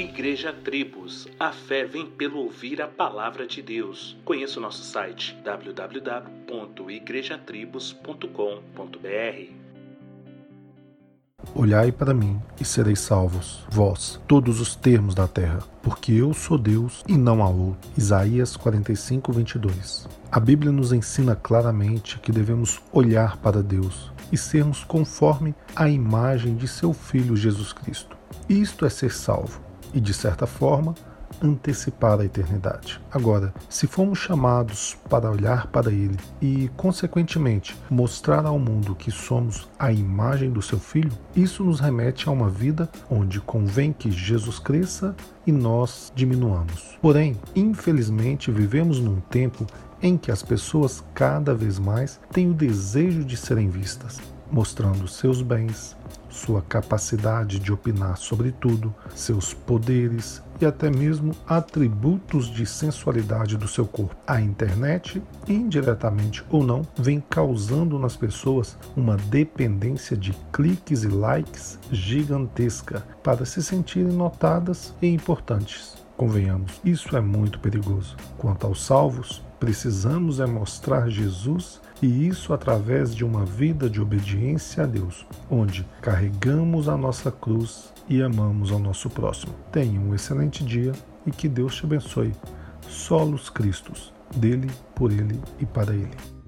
Igreja Tribos, a fé vem pelo ouvir a palavra de Deus. Conheça o nosso site www.igrejatribos.com.br. Olhai para mim e sereis salvos, vós, todos os termos da terra, porque eu sou Deus e não há outro. Isaías 45, 22. A Bíblia nos ensina claramente que devemos olhar para Deus e sermos conforme a imagem de seu Filho Jesus Cristo. Isto é ser salvo e, de certa forma, antecipar a eternidade. Agora, se fomos chamados para olhar para Ele e, consequentemente, mostrar ao mundo que somos a imagem do Seu Filho, isso nos remete a uma vida onde convém que Jesus cresça e nós diminuamos. Porém, infelizmente, vivemos num tempo em que as pessoas cada vez mais têm o desejo de serem vistas, mostrando seus bens, sua capacidade de opinar sobre tudo, seus poderes e até mesmo atributos de sensualidade do seu corpo. A internet, indiretamente ou não, vem causando nas pessoas uma dependência de cliques e likes gigantesca para se sentirem notadas e importantes. Convenhamos, isso é muito perigoso. Quanto aos salvos, precisamos é mostrar Jesus e isso através de uma vida de obediência a Deus, onde carregamos a nossa cruz e amamos ao nosso próximo. Tenha um excelente dia e que Deus te abençoe. Solos Cristos, dele, por ele e para ele.